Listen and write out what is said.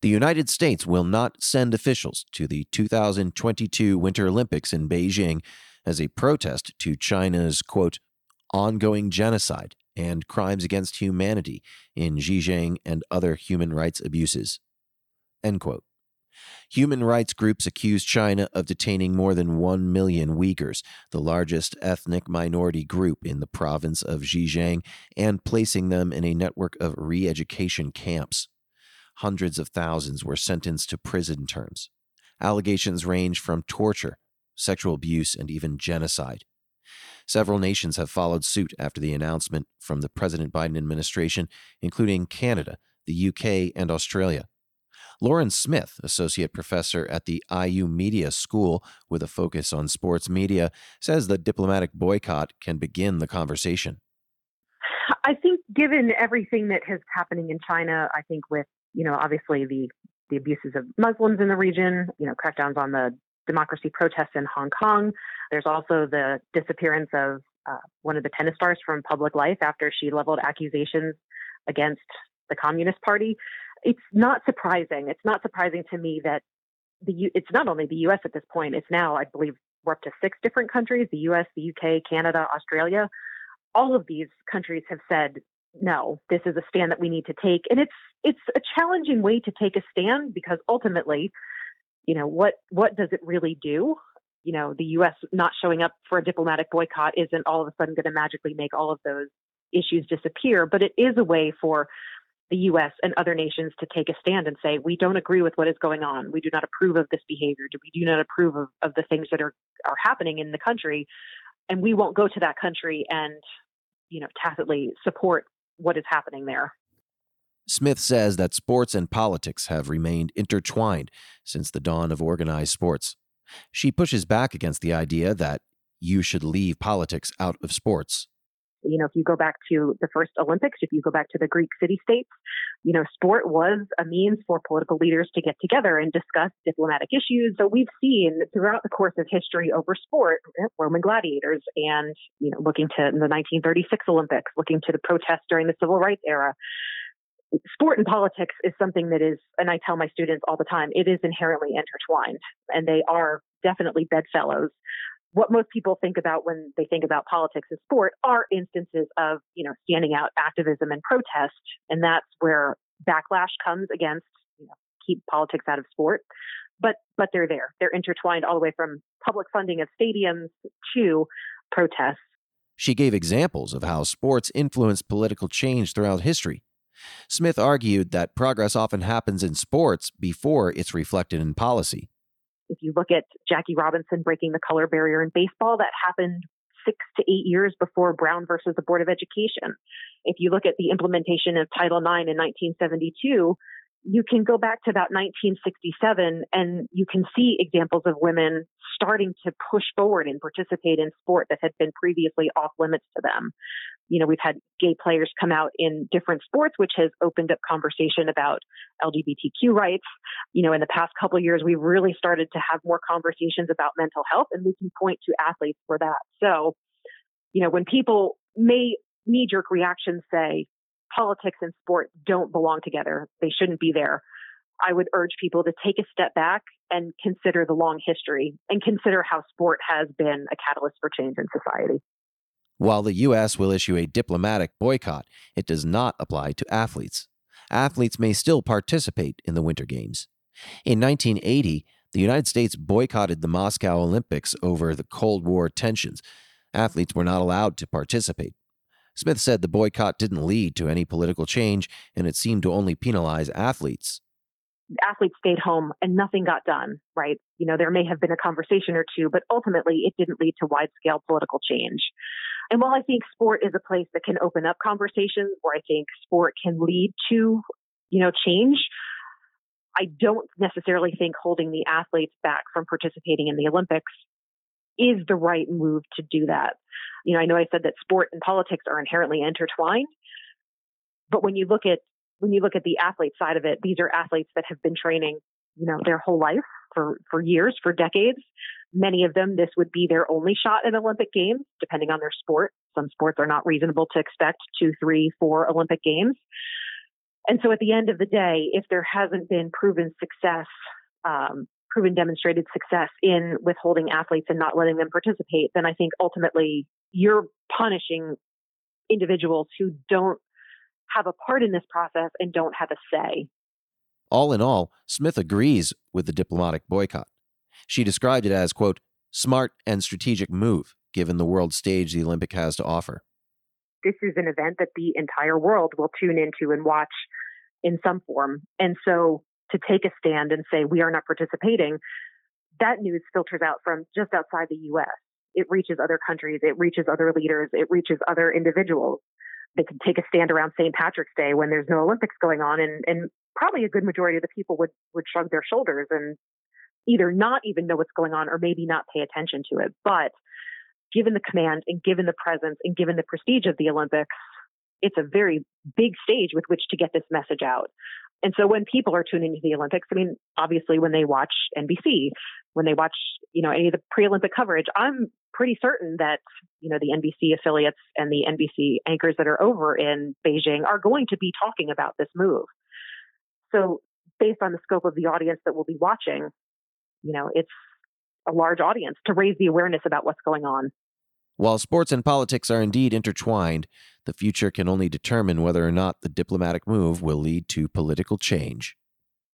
The United States will not send officials to the 2022 Winter Olympics in Beijing as a protest to China's, quote, ongoing genocide and crimes against humanity in Xinjiang and other human rights abuses. End quote. Human rights groups accuse China of detaining more than 1 million Uyghurs, the largest ethnic minority group in the province of Xinjiang, and placing them in a network of re education camps. Hundreds of thousands were sentenced to prison terms. Allegations range from torture, sexual abuse, and even genocide. Several nations have followed suit after the announcement from the President Biden administration, including Canada, the UK, and Australia. Lauren Smith, associate professor at the IU Media School with a focus on sports media, says the diplomatic boycott can begin the conversation. I think, given everything that is happening in China, I think with you know obviously the the abuses of Muslims in the region, you know crackdowns on the democracy protests in Hong Kong. There's also the disappearance of uh, one of the tennis stars from public life after she leveled accusations against the Communist Party it's not surprising. It's not surprising to me that the U- it's not only the U.S. at this point. It's now, I believe, we're up to six different countries: the U.S., the U.K., Canada, Australia. All of these countries have said no. This is a stand that we need to take, and it's it's a challenging way to take a stand because ultimately, you know, what what does it really do? You know, the U.S. not showing up for a diplomatic boycott isn't all of a sudden going to magically make all of those issues disappear, but it is a way for the U.S. and other nations to take a stand and say, we don't agree with what is going on. We do not approve of this behavior. We do not approve of, of the things that are, are happening in the country. And we won't go to that country and, you know, tacitly support what is happening there. Smith says that sports and politics have remained intertwined since the dawn of organized sports. She pushes back against the idea that you should leave politics out of sports you know, if you go back to the first Olympics, if you go back to the Greek city states, you know, sport was a means for political leaders to get together and discuss diplomatic issues. So we've seen throughout the course of history over sport, Roman gladiators and, you know, looking to the 1936 Olympics, looking to the protests during the civil rights era. Sport and politics is something that is, and I tell my students all the time, it is inherently intertwined and they are definitely bedfellows what most people think about when they think about politics and sport are instances of, you know, standing out activism and protest. And that's where backlash comes against, you know, keep politics out of sport. But but they're there. They're intertwined all the way from public funding of stadiums to protests. She gave examples of how sports influenced political change throughout history. Smith argued that progress often happens in sports before it's reflected in policy. If you look at Jackie Robinson breaking the color barrier in baseball, that happened six to eight years before Brown versus the Board of Education. If you look at the implementation of Title IX in 1972, you can go back to about 1967 and you can see examples of women starting to push forward and participate in sport that had been previously off limits to them. You know, we've had gay players come out in different sports, which has opened up conversation about LGBTQ rights. You know, in the past couple years, we've really started to have more conversations about mental health, and we can point to athletes for that. So, you know, when people may knee jerk reactions say, politics and sport don't belong together. They shouldn't be there. I would urge people to take a step back and consider the long history and consider how sport has been a catalyst for change in society. While the U.S. will issue a diplomatic boycott, it does not apply to athletes. Athletes may still participate in the Winter Games. In 1980, the United States boycotted the Moscow Olympics over the Cold War tensions. Athletes were not allowed to participate. Smith said the boycott didn't lead to any political change and it seemed to only penalize athletes. Athletes stayed home and nothing got done, right? You know, there may have been a conversation or two, but ultimately it didn't lead to wide scale political change. And while I think sport is a place that can open up conversations, or I think sport can lead to, you know, change, I don't necessarily think holding the athletes back from participating in the Olympics is the right move to do that. You know, I know I said that sport and politics are inherently intertwined, but when you look at when you look at the athlete side of it, these are athletes that have been training, you know, their whole life for for years, for decades. Many of them, this would be their only shot at Olympic Games, depending on their sport. Some sports are not reasonable to expect two, three, four Olympic Games. And so at the end of the day, if there hasn't been proven success, um, proven demonstrated success in withholding athletes and not letting them participate, then I think ultimately you're punishing individuals who don't have a part in this process and don't have a say. All in all, Smith agrees with the diplomatic boycott. She described it as, quote, smart and strategic move given the world stage the Olympic has to offer. This is an event that the entire world will tune into and watch in some form. And so to take a stand and say we are not participating, that news filters out from just outside the US. It reaches other countries, it reaches other leaders, it reaches other individuals. They can take a stand around St. Patrick's Day when there's no Olympics going on and, and probably a good majority of the people would would shrug their shoulders and either not even know what's going on or maybe not pay attention to it. But given the command and given the presence and given the prestige of the Olympics, it's a very big stage with which to get this message out. And so when people are tuning into the Olympics, I mean, obviously when they watch NBC, when they watch, you know, any of the pre-Olympic coverage, I'm pretty certain that, you know, the NBC affiliates and the NBC anchors that are over in Beijing are going to be talking about this move. So based on the scope of the audience that will be watching, you know, it's a large audience to raise the awareness about what's going on. While sports and politics are indeed intertwined, the future can only determine whether or not the diplomatic move will lead to political change.